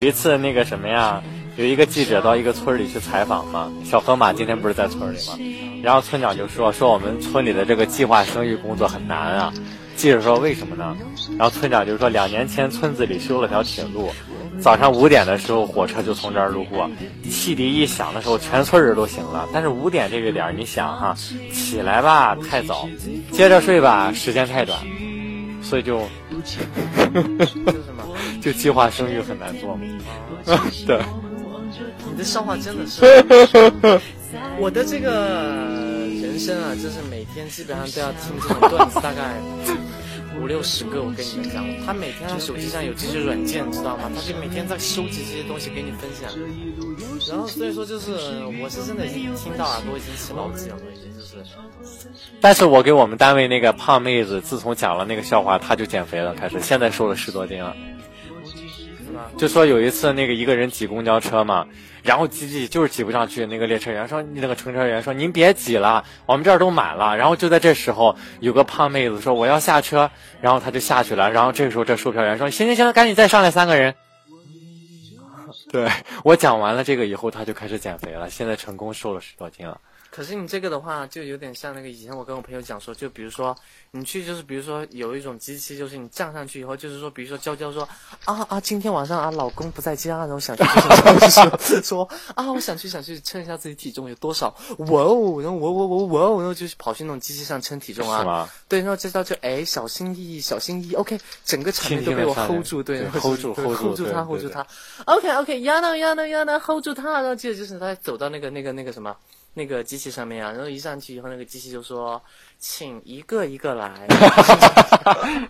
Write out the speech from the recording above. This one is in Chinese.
有一次那个什么呀，有一个记者到一个村里去采访嘛，小河马今天不是在村里吗？然后村长就说说我们村里的这个计划生育工作很难啊。记者说为什么呢？然后村长就说两年前村子里修了条铁路，早上五点的时候火车就从这儿路过，汽笛一响的时候全村人都醒了。但是五点这个点儿你想哈，起来吧太早，接着睡吧时间太短，所以就。就什么？就计划生育很难做嘛？对，你的笑话真的是，我的这个人生啊，就是每天基本上都要听这种段子，大概五六十个。我跟你们讲，他每天他手机上有这些软件，知道吗？他就每天在收集这些东西给你分享。然后所以说，就是我是真的已经听到耳朵已经起老茧了，已经就是。但是我给我们单位那个胖妹子，自从讲了那个笑话，她就减肥了，开始现在瘦了十多斤了。就说有一次那个一个人挤公交车嘛，然后挤挤就是挤不上去，那个列车员说，那个乘车员说您别挤了，我们这儿都满了。然后就在这时候，有个胖妹子说我要下车，然后他就下去了。然后这个时候这售票员说行行行，赶紧再上来三个人。对我讲完了这个以后，他就开始减肥了，现在成功瘦了十多斤了。可是你这个的话，就有点像那个以前我跟我朋友讲说，就比如说你去就是比如说有一种机器，就是你站上去以后，就是说比如说娇娇说啊啊，今天晚上啊老公不在家，然后想去说说啊，我想去想去称一下自己体重有多少，哇哦，然后我我我哇哦，然后就跑去那种机器上称体重啊，对，然后这叫就哎小心翼翼，小心翼翼，OK，整个场面都被我 hold 住，对，hold 住 hold 住他 hold 住他，OK OK，呀呢呀呢呀呢 hold 住他，然后接着就是他走到那个那个那个什么。那个机器上面啊，然后一上去以后，那个机器就说：“请一个一个来。”